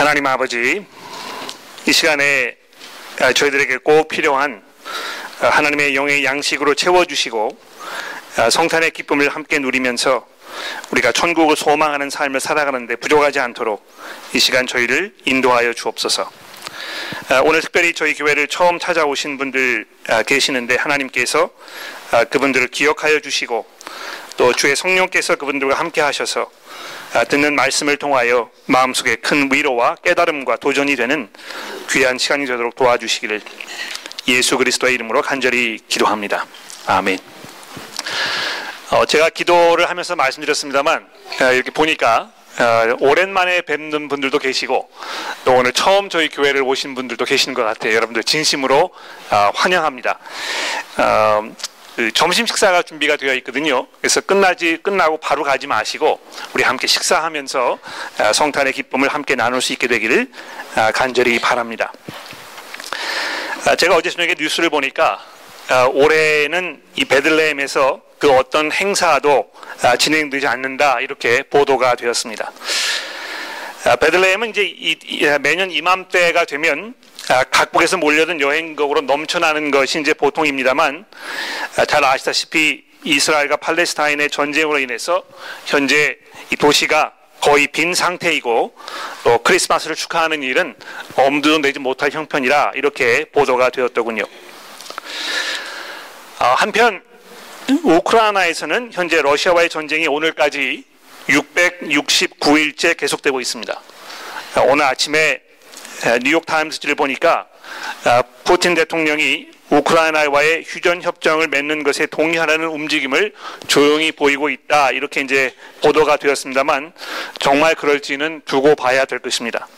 하나님 아버지, 이 시간에 저희들에게 꼭 필요한 하나님의 영의 양식으로 채워주시고 성탄의 기쁨을 함께 누리면서 우리가 천국을 소망하는 삶을 살아가는데 부족하지 않도록 이 시간 저희를 인도하여 주옵소서. 오늘 특별히 저희 교회를 처음 찾아오신 분들 계시는데 하나님께서 그분들을 기억하여 주시고 또 주의 성령께서 그분들과 함께 하셔서 아, 듣는 말씀을 통하여 마음속에 큰 위로와 깨달음과 도전이 되는 귀한 시간이 되도록 도와주시기를 예수 그리스도의 이름으로 간절히 기도합니다. 아멘. 어, 제가 기도를 하면서 말씀드렸습니다만 아, 이렇게 보니까 어, 오랜만에 뵙는 분들도 계시고 또 오늘 처음 저희 교회를 오신 분들도 계시는 것 같아요. 여러분들 진심으로 어, 환영합니다. 어, 그 점심 식사가 준비가 되어 있거든요. 그래서 끝나지 끝나고 바로 가지 마시고 우리 함께 식사하면서 아, 성탄의 기쁨을 함께 나눌 수 있게 되기를 아, 간절히 바랍니다. 아, 제가 어제 저녁에 뉴스를 보니까 올해는 이 베들레헴에서 그 어떤 행사도 진행되지 않는다 이렇게 보도가 되었습니다. 베들레헴은 이제 매년 이맘때가 되면 아, 각국에서 몰려든 여행객으로 넘쳐나는 것이 이제 보통입니다만 아, 잘 아시다시피 이스라엘과 팔레스타인의 전쟁으로 인해서 현재 이 도시가 거의 빈 상태이고 또 크리스마스를 축하하는 일은 엄두도 내지 못할 형편이라 이렇게 보도가 되었더군요. 아, 한편 우크라이나에서는 현재 러시아와의 전쟁이 오늘까지 669일째 계속되고 있습니다. 오늘 아침에 뉴욕 타임스지를 보니까 아, 푸틴 대통령이 우크라이나와의 휴전 협정을 맺는 것에 동의하라는 움직임을 조용히 보이고 있다 이렇게 이제 보도가 되었습니다만 정말 그럴지는 두고 봐야 될 것입니다.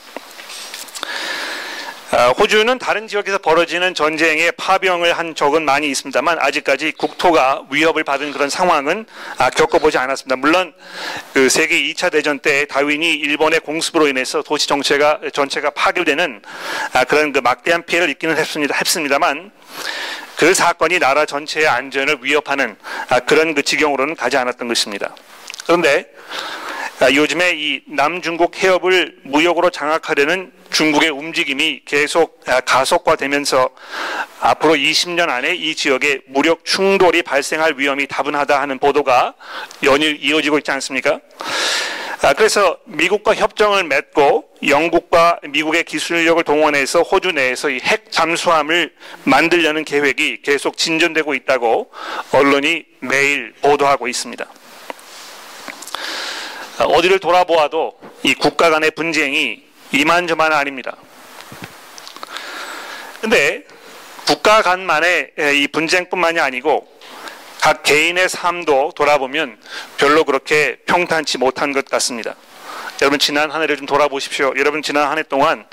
아, 호주는 다른 지역에서 벌어지는 전쟁에 파병을 한 적은 많이 있습니다만 아직까지 국토가 위협을 받은 그런 상황은 아, 겪어보지 않았습니다. 물론 그 세계 2차 대전 때 다윈이 일본의 공습으로 인해서 도시 정체가 전체가 파괴되는 아, 그런 그 막대한 피해를 입기는 했습니다. 했습니다만 그 사건이 나라 전체의 안전을 위협하는 그런 그 지경으로는 가지 않았던 것입니다. 그런데 요즘에 이 남중국 해협을 무역으로 장악하려는 중국의 움직임이 계속 아, 가속화되면서 앞으로 20년 안에 이 지역에 무력 충돌이 발생할 위험이 다분하다 하는 보도가 연일 이어지고 있지 않습니까? 아, 그래서 미국과 협정을 맺고 영국과 미국의 기술력을 동원해서 호주 내에서 이 핵 잠수함을 만들려는 계획이 계속 진전되고 있다고 언론이 매일 보도하고 있습니다. 아, 어디를 돌아보아도 이 국가 간의 분쟁이 이만저만 아닙니다. 근데 국가 간만의 이 분쟁뿐만이 아니고 각 개인의 삶도 돌아보면 별로 그렇게 평탄치 못한 것 같습니다. 여러분 지난 한 해를 좀 돌아보십시오. 여러분 지난 한 해 동안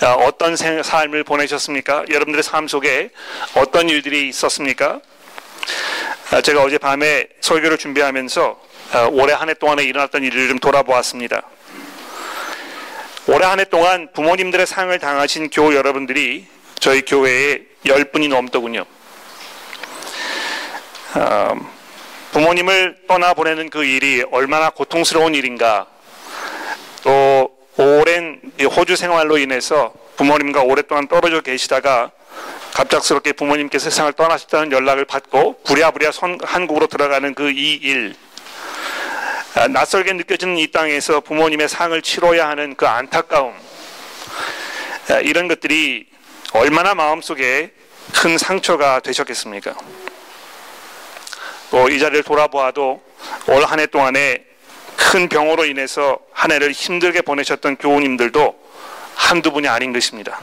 아, 어떤 삶을 보내셨습니까? 여러분들의 삶 속에 어떤 일들이 있었습니까? 아, 제가 어제 밤에 설교를 준비하면서 아, 올해 한 해 동안에 일어났던 일을 좀 돌아보았습니다. 올해 한 해 동안 부모님들의 상을 당하신 교우 여러분들이 저희 교회에 열 분이 넘더군요. 어, 부모님을 떠나보내는 그 일이 얼마나 고통스러운 일인가. 또 오랜 호주 생활로 인해서 부모님과 오랫동안 떨어져 계시다가 갑작스럽게 부모님께 세상을 떠나셨다는 연락을 받고 부랴부랴 한국으로 들어가는 그 이 일. 아, 낯설게 느껴지는 이 땅에서 부모님의 상을 치러야 하는 그 안타까움, 아, 이런 것들이 얼마나 마음속에 큰 상처가 되셨겠습니까? 또 이 자리를 돌아보아도 올 한 해 동안에 큰 병으로 인해서 한 해를 힘들게 보내셨던 교우님들도 한두 분이 아닌 것입니다.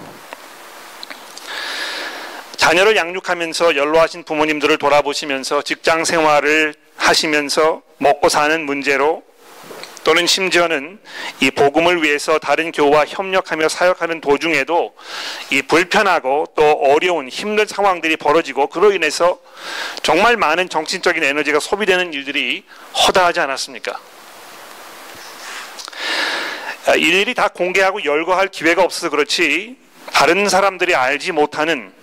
자녀를 양육하면서 연로하신 부모님들을 돌아보시면서 직장 생활을 하시면서 먹고 사는 문제로 또는 심지어는 이 복음을 위해서 다른 교우와 협력하며 사역하는 도중에도 이 불편하고 또 어려운 힘든 상황들이 벌어지고 그로 인해서 정말 많은 정신적인 에너지가 소비되는 일들이 허다하지 않았습니까? 아, 일일이 다 공개하고 열거할 기회가 없어서 그렇지 다른 사람들이 알지 못하는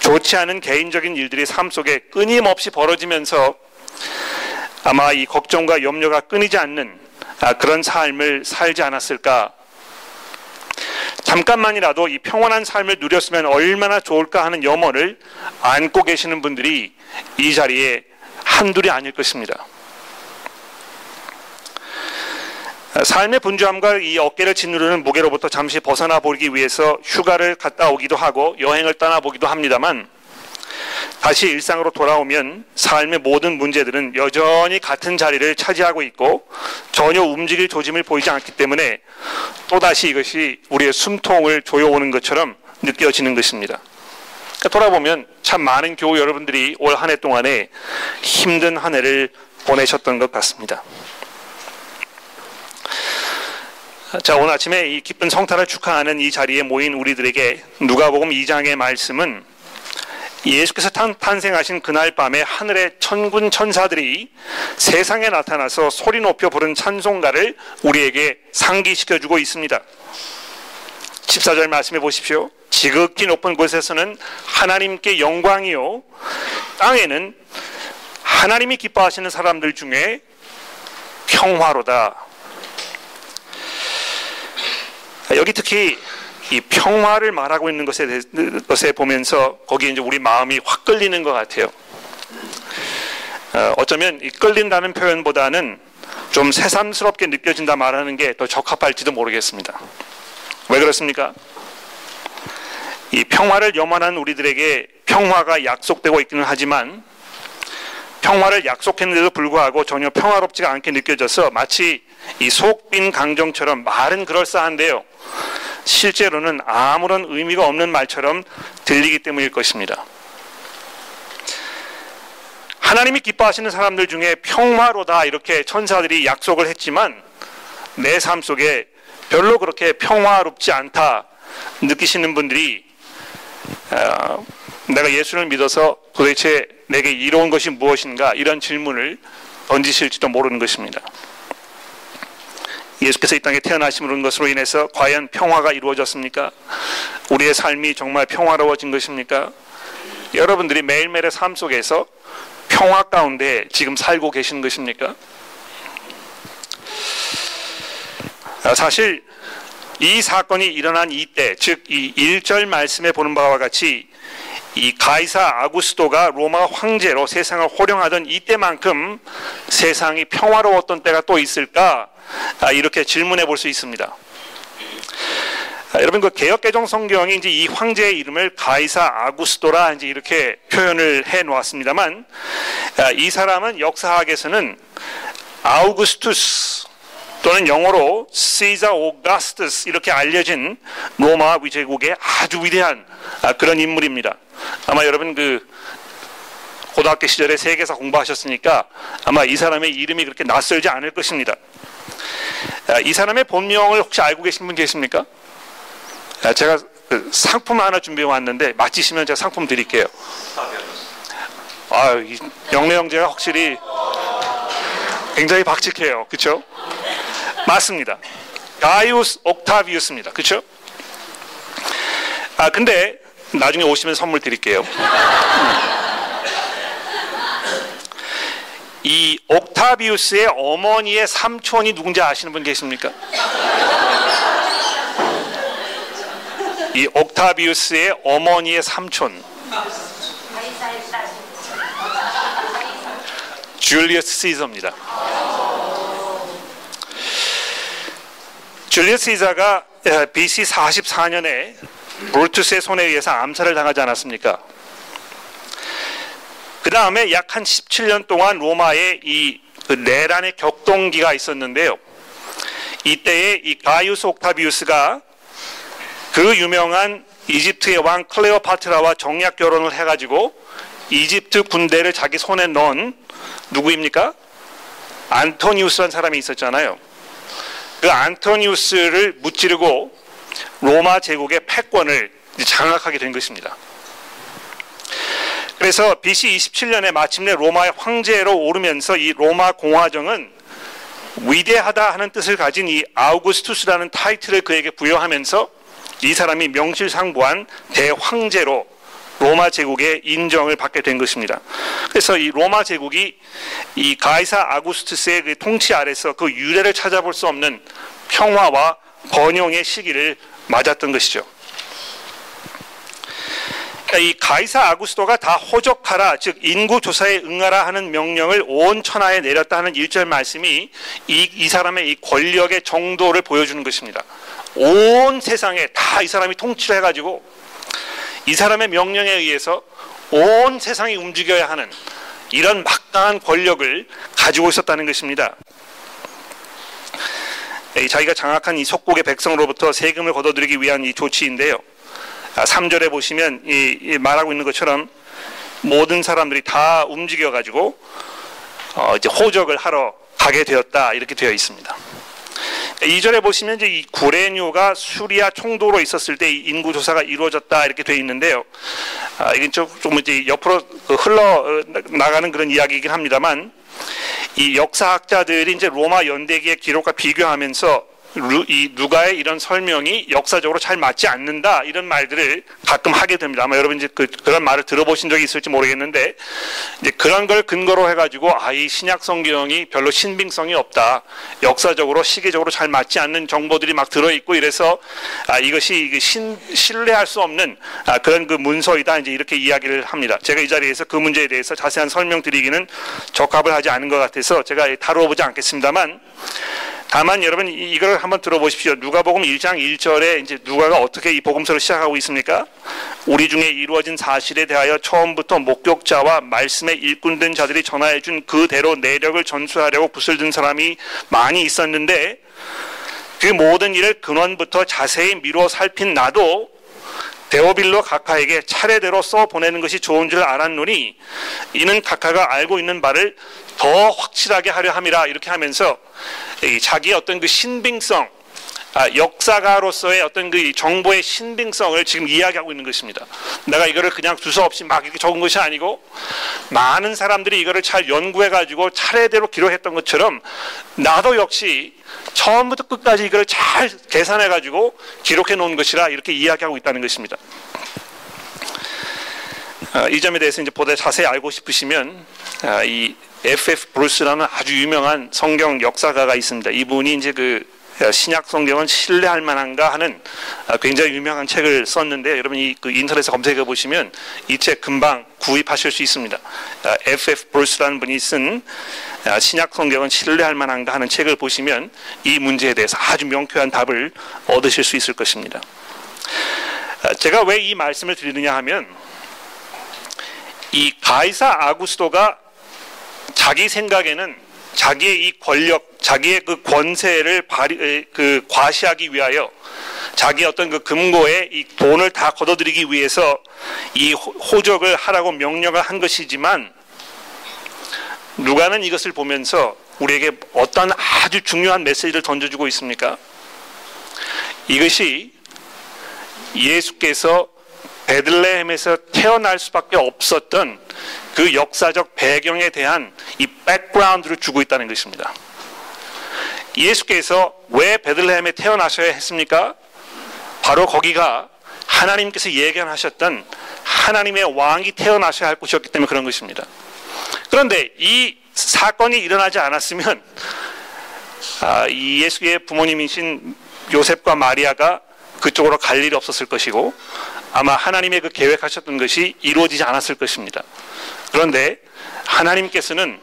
좋지 않은 개인적인 일들이 삶 속에 끊임없이 벌어지면서 아마 이 걱정과 염려가 끊이지 않는 아, 그런 삶을 살지 않았을까. 잠깐만이라도 이 평온한 삶을 누렸으면 얼마나 좋을까 하는 염원을 안고 계시는 분들이 이 자리에 한둘이 아닐 것입니다. 삶의 분주함과 이 어깨를 짓누르는 무게로부터 잠시 벗어나 보기 위해서 휴가를 갔다 오기도 하고 여행을 떠나 보기도 합니다만 다시 일상으로 돌아오면 삶의 모든 문제들은 여전히 같은 자리를 차지하고 있고 전혀 움직일 조짐을 보이지 않기 때문에 또다시 이것이 우리의 숨통을 조여오는 것처럼 느껴지는 것입니다. 그러니까 돌아보면 참 많은 교우 여러분들이 올 한 해 동안에 힘든 한 해를 보내셨던 것 같습니다. 자, 오늘 아침에 이 기쁜 성탄을 축하하는 이 자리에 모인 우리들에게 누가복음 2장의 말씀은 예수께서 탄, 탄생하신 그날 밤에 하늘의 천군 천사들이 세상에 나타나서 소리 높여 부른 찬송가를 우리에게 상기시켜 주고 있습니다. 14절 말씀해 보십시오. 지극히 높은 곳에서는 하나님께 영광이요. 땅에는 하나님이 기뻐하시는 사람들 중에 평화로다. 여기 특히 이 평화를 말하고 있는 것에, 것에 보면서 거기에 이제 우리 마음이 확 끌리는 것 같아요. 어, 어쩌면 이 끌린다는 표현보다는 좀 새삼스럽게 느껴진다 말하는 게 더 적합할지도 모르겠습니다. 왜 그렇습니까? 이 평화를 염원한 우리들에게 평화가 약속되고 있기는 하지만 평화를 약속했는데도 불구하고 전혀 평화롭지가 않게 느껴져서 마치 이 속빈 강정처럼 말은 그럴싸한데요. 실제로는 아무런 의미가 없는 말처럼 들리기 때문일 것입니다. 하나님이 기뻐하시는 사람들 중에 평화로다 이렇게 천사들이 약속을 했지만 내 삶 속에 별로 그렇게 평화롭지 않다 느끼시는 분들이 어, 내가 예수를 믿어서 도대체 내게 이로운 것이 무엇인가 이런 질문을 던지실지도 모르는 것입니다. 예수께서 이 땅에 태어나심으로 것으로 인해서 과연 평화가 이루어졌습니까? 우리의 삶이 정말 평화로워진 것입니까? 여러분들이 매일매일의 삶 속에서 평화 가운데 지금 살고 계신 것입니까? 아, 사실 이 사건이 일어난 이때, 즉 이 1절 말씀에 보는 바와 같이 이 가이사 아구스토가 로마 황제로 세상을 호령하던 이때만큼 세상이 평화로웠던 때가 또 있을까? 아, 이렇게 질문해 볼 수 있습니다. 아, 여러분 그 개혁 개정 성경이 이제 이 황제의 이름을 가이사 아구스토라 이제 이렇게 표현을 해 놓았습니다만 아, 이 사람은 역사학에서는 아우구스투스 또는 영어로 시자 오가스투스 이렇게 알려진 로마 위제국의 아주 위대한 그런 인물입니다. 아마 여러분 그 고등학교 시절에 세계사 공부하셨으니까 아마 이 사람의 이름이 그렇게 낯설지 않을 것입니다. 아, 이 사람의 본명을 혹시 알고 계신 분 계십니까? 아, 제가 그 상품 하나 준비해 왔는데 맞히시면 제가 상품 드릴게요. 아, 영래 형제가 확실히 굉장히 박직해요. 그렇죠? 맞습니다. 가이우스 옥타비우스입니다. 그렇죠? 아, 근데 나중에 오시면 선물 드릴게요. 이 옥타비우스의 어머니의 삼촌이 누군지 아시는 분 계십니까? 이 옥타비우스의 어머니의 삼촌. 줄리어스 시저입니다. 줄리어스 시저가 BC 44년에 브루투스의 손에 의해서 암살을 당하지 않았습니까? 그 다음에 약 한 17년 동안 로마에 이 그 내란의 격동기가 있었는데요. 이때에 이 가이우스 옥타비우스가 그 유명한 이집트의 왕 클레오파트라와 정략 결혼을 해가지고 이집트 군대를 자기 손에 넣은 누구입니까? 안토니우스라는 사람이 있었잖아요. 그 안토니우스를 무찌르고 로마 제국의 패권을 장악하게 된 것입니다. 그래서 BC 27년에 마침내 로마의 황제로 오르면서 이 로마 공화정은 위대하다 하는 뜻을 가진 이 아우구스투스라는 타이틀을 그에게 부여하면서 이 사람이 명실상부한 대황제로 로마 제국의 인정을 받게 된 것입니다. 그래서 이 로마 제국이 이 가이사 아구스투스의 그 통치 아래서 그 유래를 찾아볼 수 없는 평화와 번영의 시기를 맞았던 것이죠. 그러니까 이 가이사 아구스도가 다 호적하라 즉 인구 조사에 응하라 하는 명령을 온 천하에 내렸다 하는 일절 말씀이 이, 이 사람의 이 권력의 정도를 보여주는 것입니다. 온 세상에 다 이 사람이 통치를 해가지고 이 사람의 명령에 의해서 온 세상이 움직여야 하는 이런 막강한 권력을 가지고 있었다는 것입니다. 자기가 장악한 이 속국의 백성으로부터 세금을 걷어들이기 위한 이 조치인데요. 3절에 아, 보시면 이, 말하고 있는 것처럼 모든 사람들이 다 움직여 가지고 어 이제 호적을 하러 가게 되었다 이렇게 되어 있습니다. 2절에 보시면 이제 이 구레뉴가 수리아 총독으로 있었을 때 인구 조사가 이루어졌다 이렇게 되어 있는데요. 아, 이게 좀, 좀 이제 옆으로 그 흘러 어, 나가는 그런 이야기이긴 합니다만 이 역사학자들이 이제 로마 연대기의 기록과 비교하면서 이 누가의 이런 설명이 역사적으로 잘 맞지 않는다 이런 말들을 가끔 하게 됩니다. 아마 여러분 이제 그, 런 말을 들어보신 적이 있을지 모르겠는데 이제 그런 걸 근거로 해가지고 아 이 신약 성경이 별로 신빙성이 없다. 역사적으로 시계적으로 잘 맞지 않는 정보들이 막 들어 있고 이래서 아 이것이 신, 신뢰할 수 없는 아 그런 그 문서이다 이제 이렇게 이야기를 합니다. 제가 이 자리에서 그 문제에 대해서 자세한 설명드리기는 적합을 하지 않은 것 같아서 제가 다루어 보지 않겠습니다만 다만 여러분 이걸 한번 들어보십시오. 누가복음 1장 1절에 이제 누가가 어떻게 이 복음서를 시작하고 있습니까? 우리 중에 이루어진 사실에 대하여 처음부터 목격자와 말씀에 일꾼된 자들이 전하해 준 그대로 내력을 전수하려고 붓을 든 사람이 많이 있었는데 그 모든 일을 근원부터 자세히 미루어 살핀 나도 데오빌로 각하에게 차례대로 써 보내는 것이 좋은 줄 알았노니 이는 각하가 알고 있는 바를 더 확실하게 하려 함이라 이렇게 하면서 자기의 어떤 그 신빙성 아, 역사가로서의 어떤 그 정보의 신빙성을 지금 이야기하고 있는 것입니다. 내가 이거를 그냥 두서없이 막 이렇게 적은 것이 아니고 많은 사람들이 이거를 잘 연구해 가지고 차례대로 기록했던 것처럼 나도 역시 처음부터 끝까지 이걸 잘 계산해 가지고 기록해 놓은 것이라 이렇게 이야기하고 있다는 것입니다. 아, 이 점에 대해서 이제 보다 자세히 알고 싶으시면 아, 이 F.F. 브루스라는 아주 유명한 성경 역사가가 있습니다. 이분이 이제 그 신약 성경은 신뢰할 만한가 하는 아, 굉장히 유명한 책을 썼는데 여러분 이그 인터넷에 검색해 보시면 이 책 금방 구입하실 수 있습니다. F.F. 브루스라는 분이 쓴 아, 신약 성경은 신뢰할 만한가 하는 책을 보시면 이 문제에 대해서 아주 명쾌한 답을 얻으실 수 있을 것입니다. 아, 제가 왜 이 말씀을 드리느냐 하면 이 가이사 아구스도가 자기 생각에는 자기의 이 권력, 자기의 그 권세를 발휘, 그 과시하기 위하여 자기 어떤 그 금고에 이 돈을 다 걷어들이기 위해서 이 호적을 하라고 명령을 한 것이지만 누가는 이것을 보면서 우리에게 어떤 아주 중요한 메시지를 던져주고 있습니까? 이것이 예수께서 베들레헴에서 태어날 수밖에 없었던 그 역사적 배경에 대한 이 백그라운드를 주고 있다는 것입니다. 예수께서 왜 베들레헴에 태어나셔야 했습니까? 바로 거기가 하나님께서 예견하셨던 하나님의 왕이 태어나셔야 할 곳이었기 때문에 그런 것입니다. 그런데 이 사건이 일어나지 않았으면 아, 예수의 부모님이신 요셉과 마리아가 그쪽으로 갈 일이 없었을 것이고 아마 하나님의 그 계획하셨던 것이 이루어지지 않았을 것입니다. 그런데 하나님께서는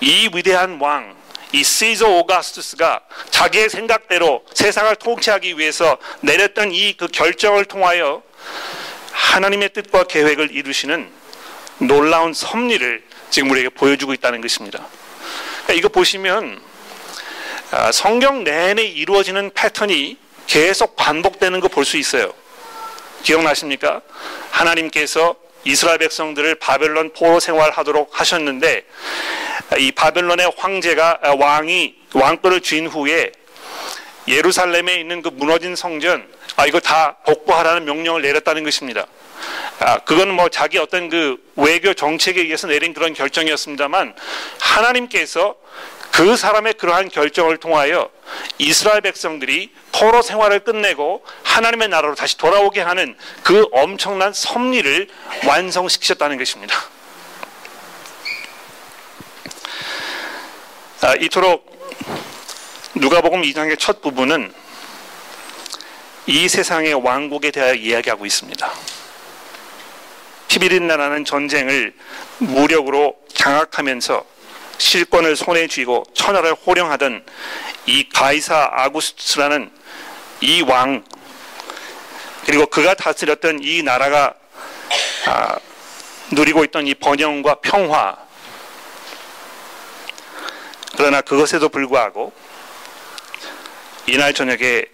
이 위대한 왕, 이 시저 오가스투스가 자기의 생각대로 세상을 통치하기 위해서 내렸던 이 그 결정을 통하여 하나님의 뜻과 계획을 이루시는 놀라운 섭리를 지금 우리에게 보여주고 있다는 것입니다. 그러니까 이거 보시면 아, 성경 내내 이루어지는 패턴이 계속 반복되는 거 볼 수 있어요. 기억나십니까? 하나님께서 이스라엘 백성들을 바벨론 포로 생활하도록 하셨는데 이 바벨론의 황제가 아, 왕이 왕권을 쥔 후에 예루살렘에 있는 그 무너진 성전 아 이거 다 복구하라는 명령을 내렸다는 것입니다. 아, 그건 뭐 자기 어떤 그 외교 정책에 의해서 내린 그런 결정이었습니다만 하나님께서 그 사람의 그러한 결정을 통하여 이스라엘 백성들이 포로 생활을 끝내고 하나님의 나라로 다시 돌아오게 하는 그 엄청난 섭리를 완성시키셨다는 것입니다. 아, 이토록 누가복음 2장의 첫 부분은 이 세상의 왕국에 대하여 이야기하고 있습니다. 11인 나라는 전쟁을 무력으로 장악하면서 실권을 손에 쥐고 천하를 호령하던 이 가이사 아구스트라는 이 왕 그리고 그가 다스렸던 이 나라가 아, 누리고 있던 이 번영과 평화. 그러나 그것에도 불구하고 이날 저녁에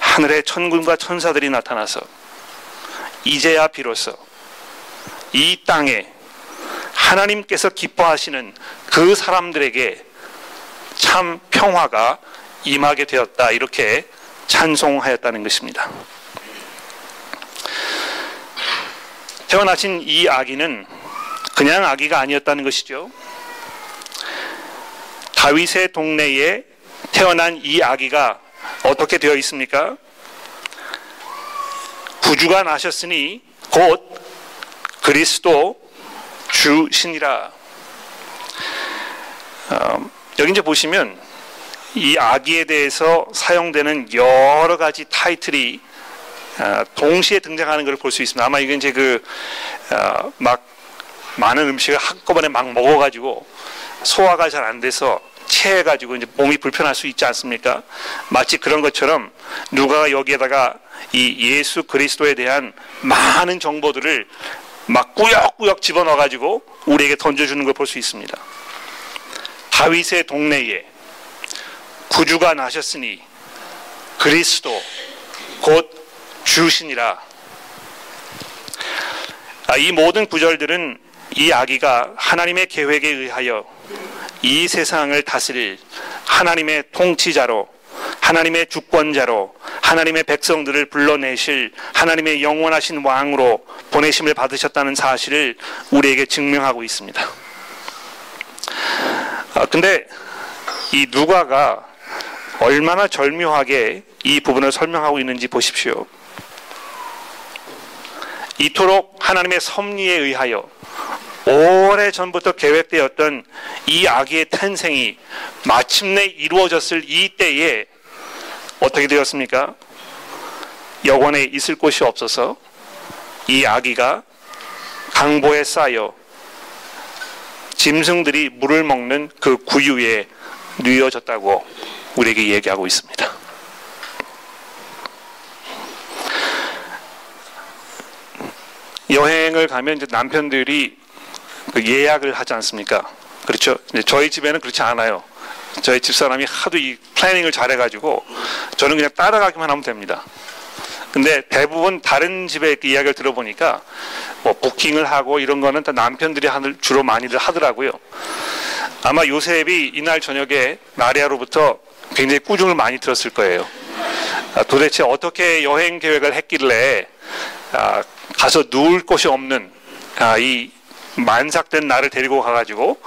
하늘의 천군과 천사들이 나타나서 이제야 비로소 이 땅에 하나님께서 기뻐하시는 그 사람들에게 참 평화가 임하게 되었다. 이렇게 찬송하였다는 것입니다. 태어나신 이 아기는 그냥 아기가 아니었다는 것이죠. 다윗의 동네에 태어난 이 아기가 어떻게 되어 있습니까? 구주가 나셨으니 곧 그리스도 주신이라. 어, 여기 이제 보시면 이 아기에 대해서 사용되는 여러 가지 타이틀이 어, 동시에 등장하는 걸볼수 있습니다. 아마 이건 이제 그막 어, 많은 음식을 한꺼번에 막 먹어가지고 소화가 잘 안 돼서 체해가지고 이제 몸이 불편할 수 있지 않습니까? 마치 그런 것처럼 누가 여기에다가 이 예수 그리스도에 대한 많은 정보들을 막 꾸역꾸역 집어넣어가지고 우리에게 던져주는 걸 볼 수 있습니다. 다윗의 동네에 구주가 나셨으니 그리스도 곧 주신이라. 아, 이 모든 구절들은 이 아기가 하나님의 계획에 의하여 이 세상을 다스릴 하나님의 통치자로 하나님의 주권자로 하나님의 백성들을 불러내실 하나님의 영원하신 왕으로 보내심을 받으셨다는 사실을 우리에게 증명하고 있습니다. 아, 근데 이 누가가 얼마나 절묘하게 이 부분을 설명하고 있는지 보십시오. 이토록 하나님의 섭리에 의하여 오래 전부터 계획되었던 이 아기의 탄생이 마침내 이루어졌을 이 때에 어떻게 되었습니까? 여관에 있을 곳이 없어서 이 아기가 강보에 쌓여 짐승들이 물을 먹는 그 구유에 누여졌다고 우리에게 얘기하고 있습니다. 여행을 가면 이제 남편들이 그 예약을 하지 않습니까? 그렇죠? 저희 집에는 그렇지 않아요. 저희 집사람이 하도 이 플래닝을 잘해가지고 저는 그냥 따라가기만 하면 됩니다. 근데 대부분 다른 집의 그 이야기를 들어보니까 뭐 부킹을 하고 이런 거는 다 남편들이 주로 많이들 하더라고요. 아마 요셉이 이날 저녁에 마리아로부터 굉장히 꾸중을 많이 들었을 거예요. 아, 도대체 어떻게 여행 계획을 했길래 아, 가서 누울 곳이 없는 아, 이 만삭된 나를 데리고 가가지고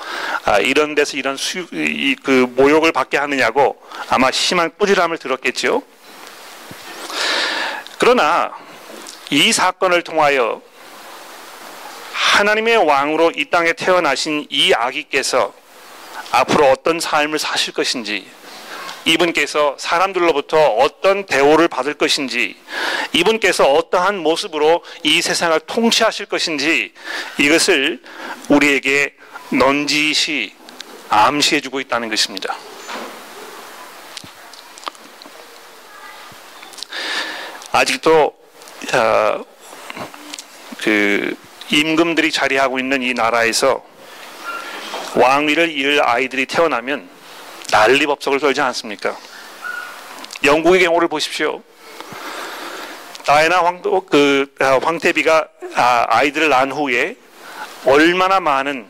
아, 이런 데서 이런 수, 이, 그 모욕을 받게 하느냐고 아마 심한 꾸지람을 들었겠죠. 그러나 이 사건을 통하여 하나님의 왕으로 이 땅에 태어나신 이 아기께서 앞으로 어떤 삶을 사실 것인지 이분께서 사람들로부터 어떤 대우를 받을 것인지, 이분께서 어떠한 모습으로 이 세상을 통치하실 것인지, 이것을 우리에게 넌지시 암시해주고 있다는 것입니다. 아직도 어, 그 임금들이 자리하고 있는 이 나라에서 왕위를 잃을 아이들이 태어나면 난리 법석을 걸지 않습니까? 영국의 경우를 보십시오. 다이나 황도 그 아, 황태비가 아, 아이들을 낳은 후에 얼마나 많은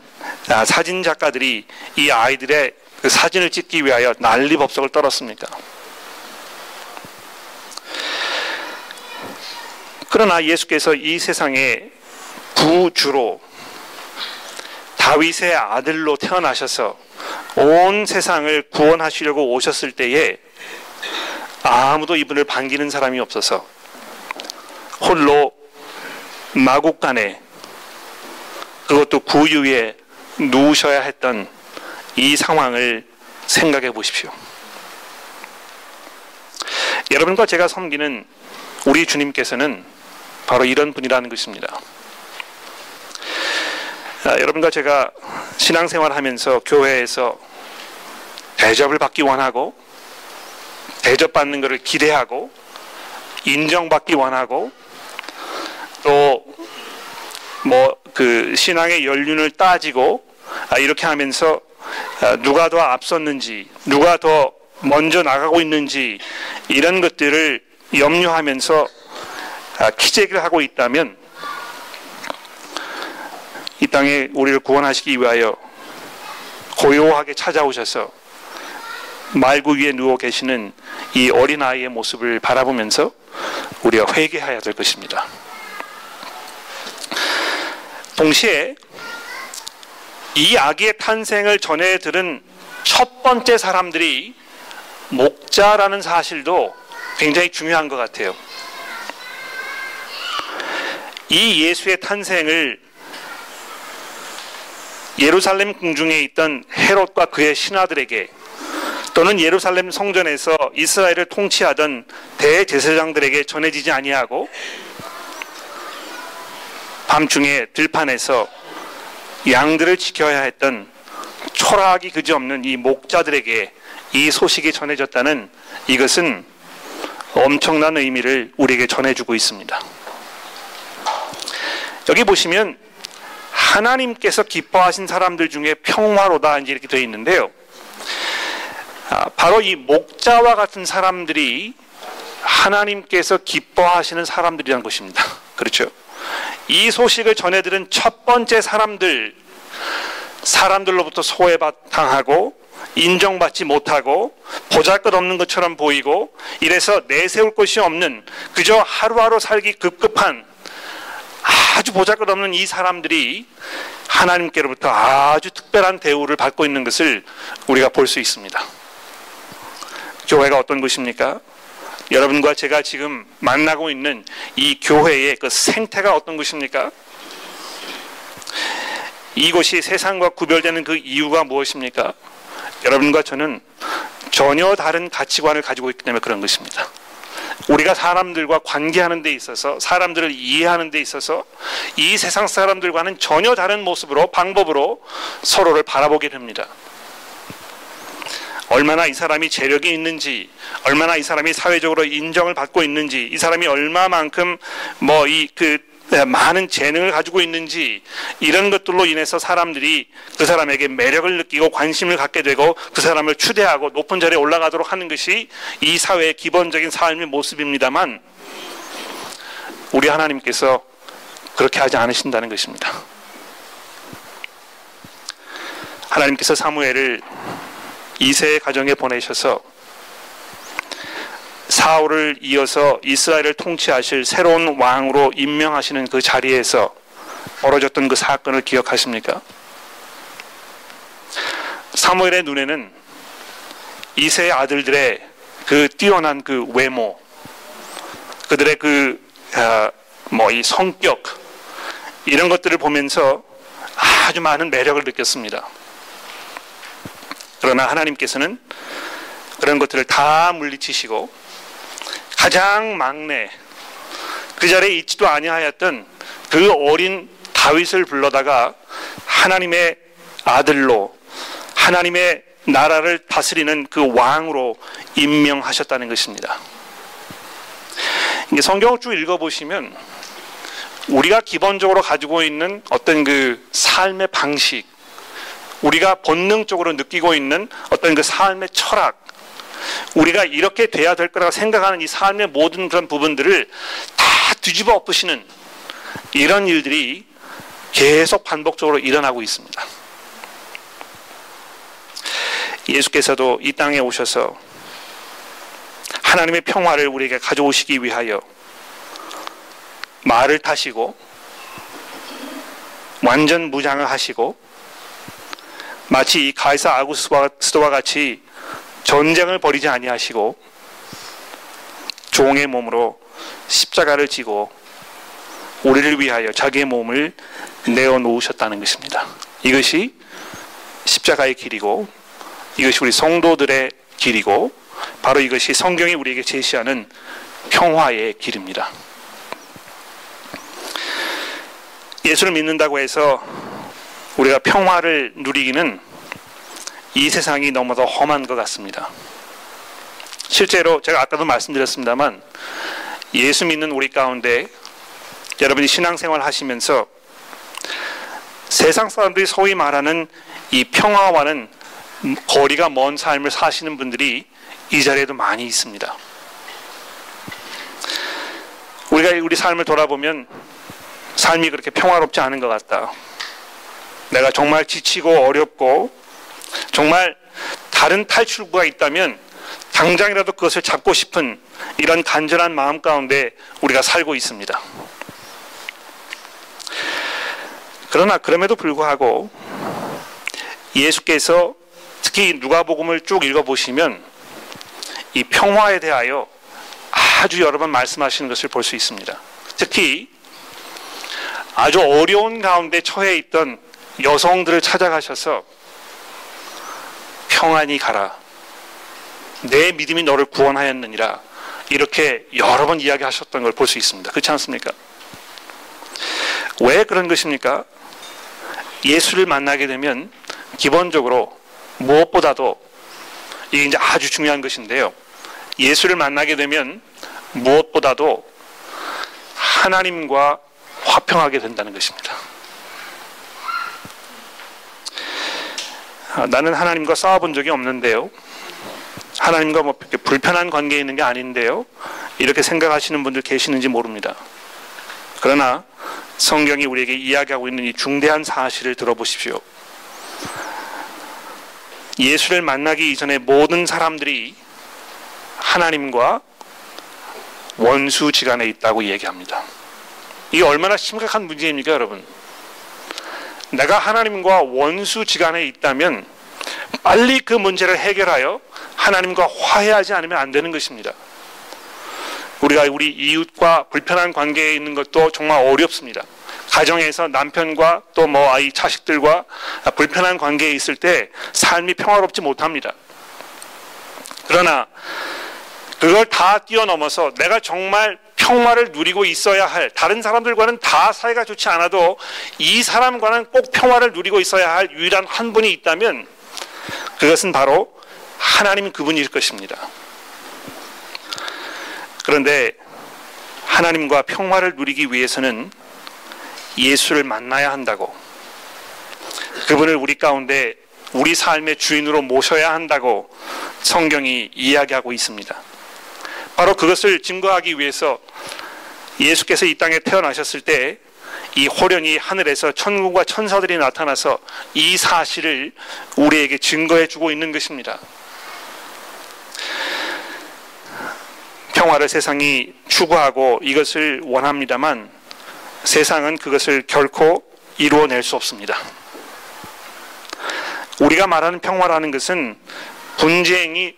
아, 사진 작가들이 이 아이들의 그 사진을 찍기 위하여 난리 법석을 떨었습니까? 그러나 예수께서 이 세상에 구주로 다윗의 아들로 태어나셔서 온 세상을 구원하시려고 오셨을 때에 아무도 이분을 반기는 사람이 없어서 홀로 마국간에 그것도 구유에 누우셔야 했던 이 상황을 생각해 보십시오. 여러분과 제가 섬기는 우리 주님께서는 바로 이런 분이라는 것입니다. 아, 여러분과 제가 신앙생활 하면서 교회에서 대접을 받기 원하고 대접받는 것을 기대하고 인정받기 원하고 또 뭐 그 신앙의 연륜을 따지고 아, 이렇게 하면서 아, 누가 더 앞섰는지 누가 더 먼저 나가고 있는지 이런 것들을 염려하면서 아, 키재기를 하고 있다면 이 땅에 우리를 구원하시기 위하여 고요하게 찾아오셔서 말구 위에 누워 계시는 이 어린아이의 모습을 바라보면서 우리가 회개해야 될 것입니다. 동시에 이 아기의 탄생을 전해 들은 첫 번째 사람들이 목자라는 사실도 굉장히 중요한 것 같아요. 이 예수의 탄생을 예루살렘 궁중에 있던 헤롯과 그의 신하들에게 또는 예루살렘 성전에서 이스라엘을 통치하던 대제사장들에게 전해지지 아니하고 밤중에 들판에서 양들을 지켜야 했던 초라하기 그지없는 이 목자들에게 이 소식이 전해졌다는 이것은 엄청난 의미를 우리에게 전해주고 있습니다. 여기 보시면 하나님께서 기뻐하신 사람들 중에 평화로다 이렇게 되어 있는데요. 아, 바로 이 목자와 같은 사람들이 하나님께서 기뻐하시는 사람들이라는 것입니다. 그렇죠? 이 소식을 전해 들은 첫 번째 사람들, 사람들로부터 소외당하고 인정받지 못하고 보잘것 없는 것처럼 보이고 이래서 내세울 것이 없는 그저 하루하루 살기 급급한 아주 보잘것 없는 이 사람들이 하나님께로부터 아주 특별한 대우를 받고 있는 것을 우리가 볼 수 있습니다. 교회가 어떤 곳입니까? 여러분과 제가 지금 만나고 있는 이 교회의 그 생태가 어떤 것입니까? 이곳이 세상과 구별되는 그 이유가 무엇입니까? 여러분과 저는 전혀 다른 가치관을 가지고 있기 때문에 그런 것입니다. 우리가 사람들과 관계하는 데 있어서 사람들을 이해하는 데 있어서 이 세상 사람들과는 전혀 다른 모습으로 방법으로 서로를 바라보게 됩니다. 얼마나 이 사람이 재력이 있는지, 얼마나 이 사람이 사회적으로 인정을 받고 있는지, 이 사람이 얼마만큼 뭐 이 그 많은 재능을 가지고 있는지 이런 것들로 인해서 사람들이 그 사람에게 매력을 느끼고 관심을 갖게 되고 그 사람을 추대하고 높은 자리에 올라가도록 하는 것이 이 사회의 기본적인 삶의 모습입니다만 우리 하나님께서 그렇게 하지 않으신다는 것입니다. 하나님께서 사무엘을 이세의 가정에 보내셔서 사울을 이어서 이스라엘을 통치하실 새로운 왕으로 임명하시는 그 자리에서 벌어졌던 그 사건을 기억하십니까? 사무엘의 눈에는 이세의 아들들의 그 뛰어난 그 외모, 그들의 그, 아, 뭐이 성격, 이런 것들을 보면서 아주 많은 매력을 느꼈습니다. 그러나 하나님께서는 그런 것들을 다 물리치시고 가장 막내 그 자리에 있지도 아니하였던 그 어린 다윗을 불러다가 하나님의 아들로 하나님의 나라를 다스리는 그 왕으로 임명하셨다는 것입니다. 성경을 쭉 읽어보시면 우리가 기본적으로 가지고 있는 어떤 그 삶의 방식, 우리가 본능적으로 느끼고 있는 어떤 그 삶의 철학, 우리가 이렇게 돼야 될 거라고 생각하는 이 삶의 모든 그런 부분들을 다 뒤집어 엎으시는 이런 일들이 계속 반복적으로 일어나고 있습니다. 예수께서도 이 땅에 오셔서 하나님의 평화를 우리에게 가져오시기 위하여 말을 타시고 완전 무장을 하시고 마치 이 가이사 아구스토와 같이 전쟁을 벌이지 아니하시고 종의 몸으로 십자가를 지고 우리를 위하여 자기의 몸을 내어 놓으셨다는 것입니다. 이것이 십자가의 길이고 이것이 우리 성도들의 길이고 바로 이것이 성경이 우리에게 제시하는 평화의 길입니다. 예수를 믿는다고 해서 우리가 평화를 누리기는 이 세상이 너무도 험한 것 같습니다. 실제로 제가 아까도 말씀드렸습니다만 예수 믿는 우리 가운데 여러분이 신앙생활 하시면서 세상 사람들이 소위 말하는 이 평화와는 거리가 먼 삶을 사시는 분들이 이 자리에도 많이 있습니다. 우리가 우리 삶을 돌아보면 삶이 그렇게 평화롭지 않은 것 같다. 내가 정말 지치고 어렵고 정말 다른 탈출구가 있다면 당장이라도 그것을 잡고 싶은 이런 간절한 마음 가운데 우리가 살고 있습니다. 그러나 그럼에도 불구하고 예수께서 특히 누가복음을 쭉 읽어보시면 이 평화에 대하여 아주 여러 번 말씀하시는 것을 볼 수 있습니다. 특히 아주 어려운 가운데 처해 있던 여성들을 찾아가셔서 평안히 가라. 내 믿음이 너를 구원하였느니라. 이렇게 여러 번 이야기하셨던 걸 볼 수 있습니다. 그렇지 않습니까? 왜 그런 것입니까? 예수를 만나게 되면 기본적으로 무엇보다도 이게 이제 아주 중요한 것인데요. 예수를 만나게 되면 무엇보다도 하나님과 화평하게 된다는 것입니다. 나는 하나님과 싸워본 적이 없는데요. 하나님과 뭐 불편한 관계에 있는 게 아닌데요. 이렇게 생각하시는 분들 계시는지 모릅니다. 그러나 성경이 우리에게 이야기하고 있는 이 중대한 사실을 들어보십시오. 예수를 만나기 이전에 모든 사람들이 하나님과 원수지간에 있다고 얘기합니다. 이게 얼마나 심각한 문제입니까, 여러분? 내가 하나님과 원수 지간에 있다면 빨리 그 문제를 해결하여 하나님과 화해하지 않으면 안 되는 것입니다. 우리가 우리 이웃과 불편한 관계에 있는 것도 정말 어렵습니다. 가정에서 남편과 또 뭐 아이 자식들과 불편한 관계에 있을 때 삶이 평화롭지 못합니다. 그러나 그걸 다 뛰어넘어서 내가 정말 평화를 누리고 있어야 할 다른 사람들과는 다 사이가 좋지 않아도 이 사람과는 꼭 평화를 누리고 있어야 할 유일한 한 분이 있다면 그것은 바로 하나님 그분일 것입니다. 그런데 하나님과 평화를 누리기 위해서는 예수를 만나야 한다고 그분을 우리 가운데 우리 삶의 주인으로 모셔야 한다고 성경이 이야기하고 있습니다. 바로 그것을 증거하기 위해서 예수께서 이 땅에 태어나셨을 때 이 호련히 하늘에서 천국과 천사들이 나타나서 이 사실을 우리에게 증거해 주고 있는 것입니다. 평화를 세상이 추구하고 이것을 원합니다만 세상은 그것을 결코 이루어낼 수 없습니다. 우리가 말하는 평화라는 것은 분쟁이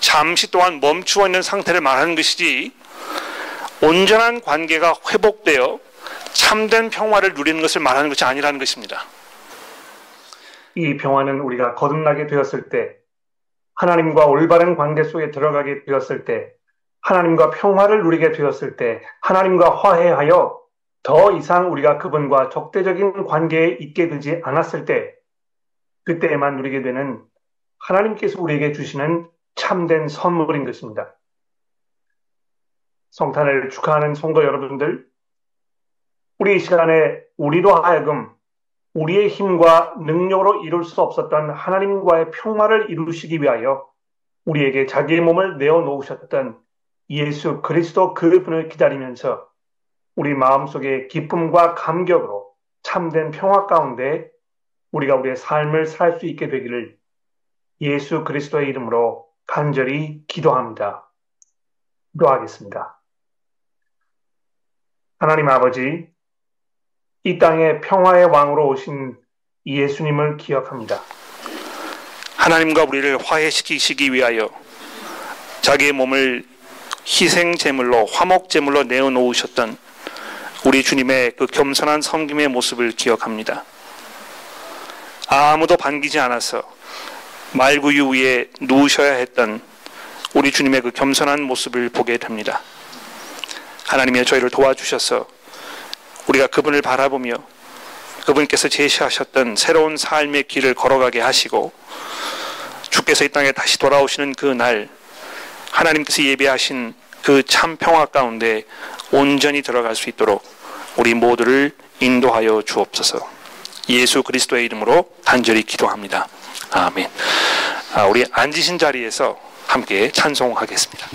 잠시 동안 멈추어 있는 상태를 말하는 것이지 온전한 관계가 회복되어 참된 평화를 누리는 것을 말하는 것이 아니라는 것입니다. 이 평화는 우리가 거듭나게 되었을 때 하나님과 올바른 관계 속에 들어가게 되었을 때 하나님과 평화를 누리게 되었을 때 하나님과 화해하여 더 이상 우리가 그분과 적대적인 관계에 있게 되지 않았을 때 그때에만 누리게 되는 하나님께서 우리에게 주시는 참된 선물인 것입니다. 성탄을 축하하는 성도 여러분들, 우리 이 시간에 우리로 하여금 우리의 힘과 능력으로 이룰 수 없었던 하나님과의 평화를 이루시기 위하여 우리에게 자기의 몸을 내어놓으셨던 예수 그리스도 그분을 기다리면서 우리 마음속에 기쁨과 감격으로 참된 평화 가운데 우리가 우리의 삶을 살 수 있게 되기를 예수 그리스도의 이름으로 간절히 기도합니다. 기도하겠습니다. 하나님 아버지, 이 땅에 평화의 왕으로 오신 예수님을 기억합니다. 하나님과 우리를 화해시키시기 위하여 자기의 몸을 희생 제물로 화목 제물로 내어 놓으셨던 우리 주님의 그 겸손한 섬김의 모습을 기억합니다. 아무도 반기지 않아서 말구유 위에 누우셔야 했던 우리 주님의 그 겸손한 모습을 보게 됩니다. 하나님의 저희를 도와주셔서 우리가 그분을 바라보며 그분께서 제시하셨던 새로운 삶의 길을 걸어가게 하시고 주께서 이 땅에 다시 돌아오시는 그 날 하나님께서 예배하신 그 참 평화 가운데 온전히 들어갈 수 있도록 우리 모두를 인도하여 주옵소서. 예수 그리스도의 이름으로 간절히 기도합니다. 아멘. 아, 우리 앉으신 자리에서 함께 찬송하겠습니다.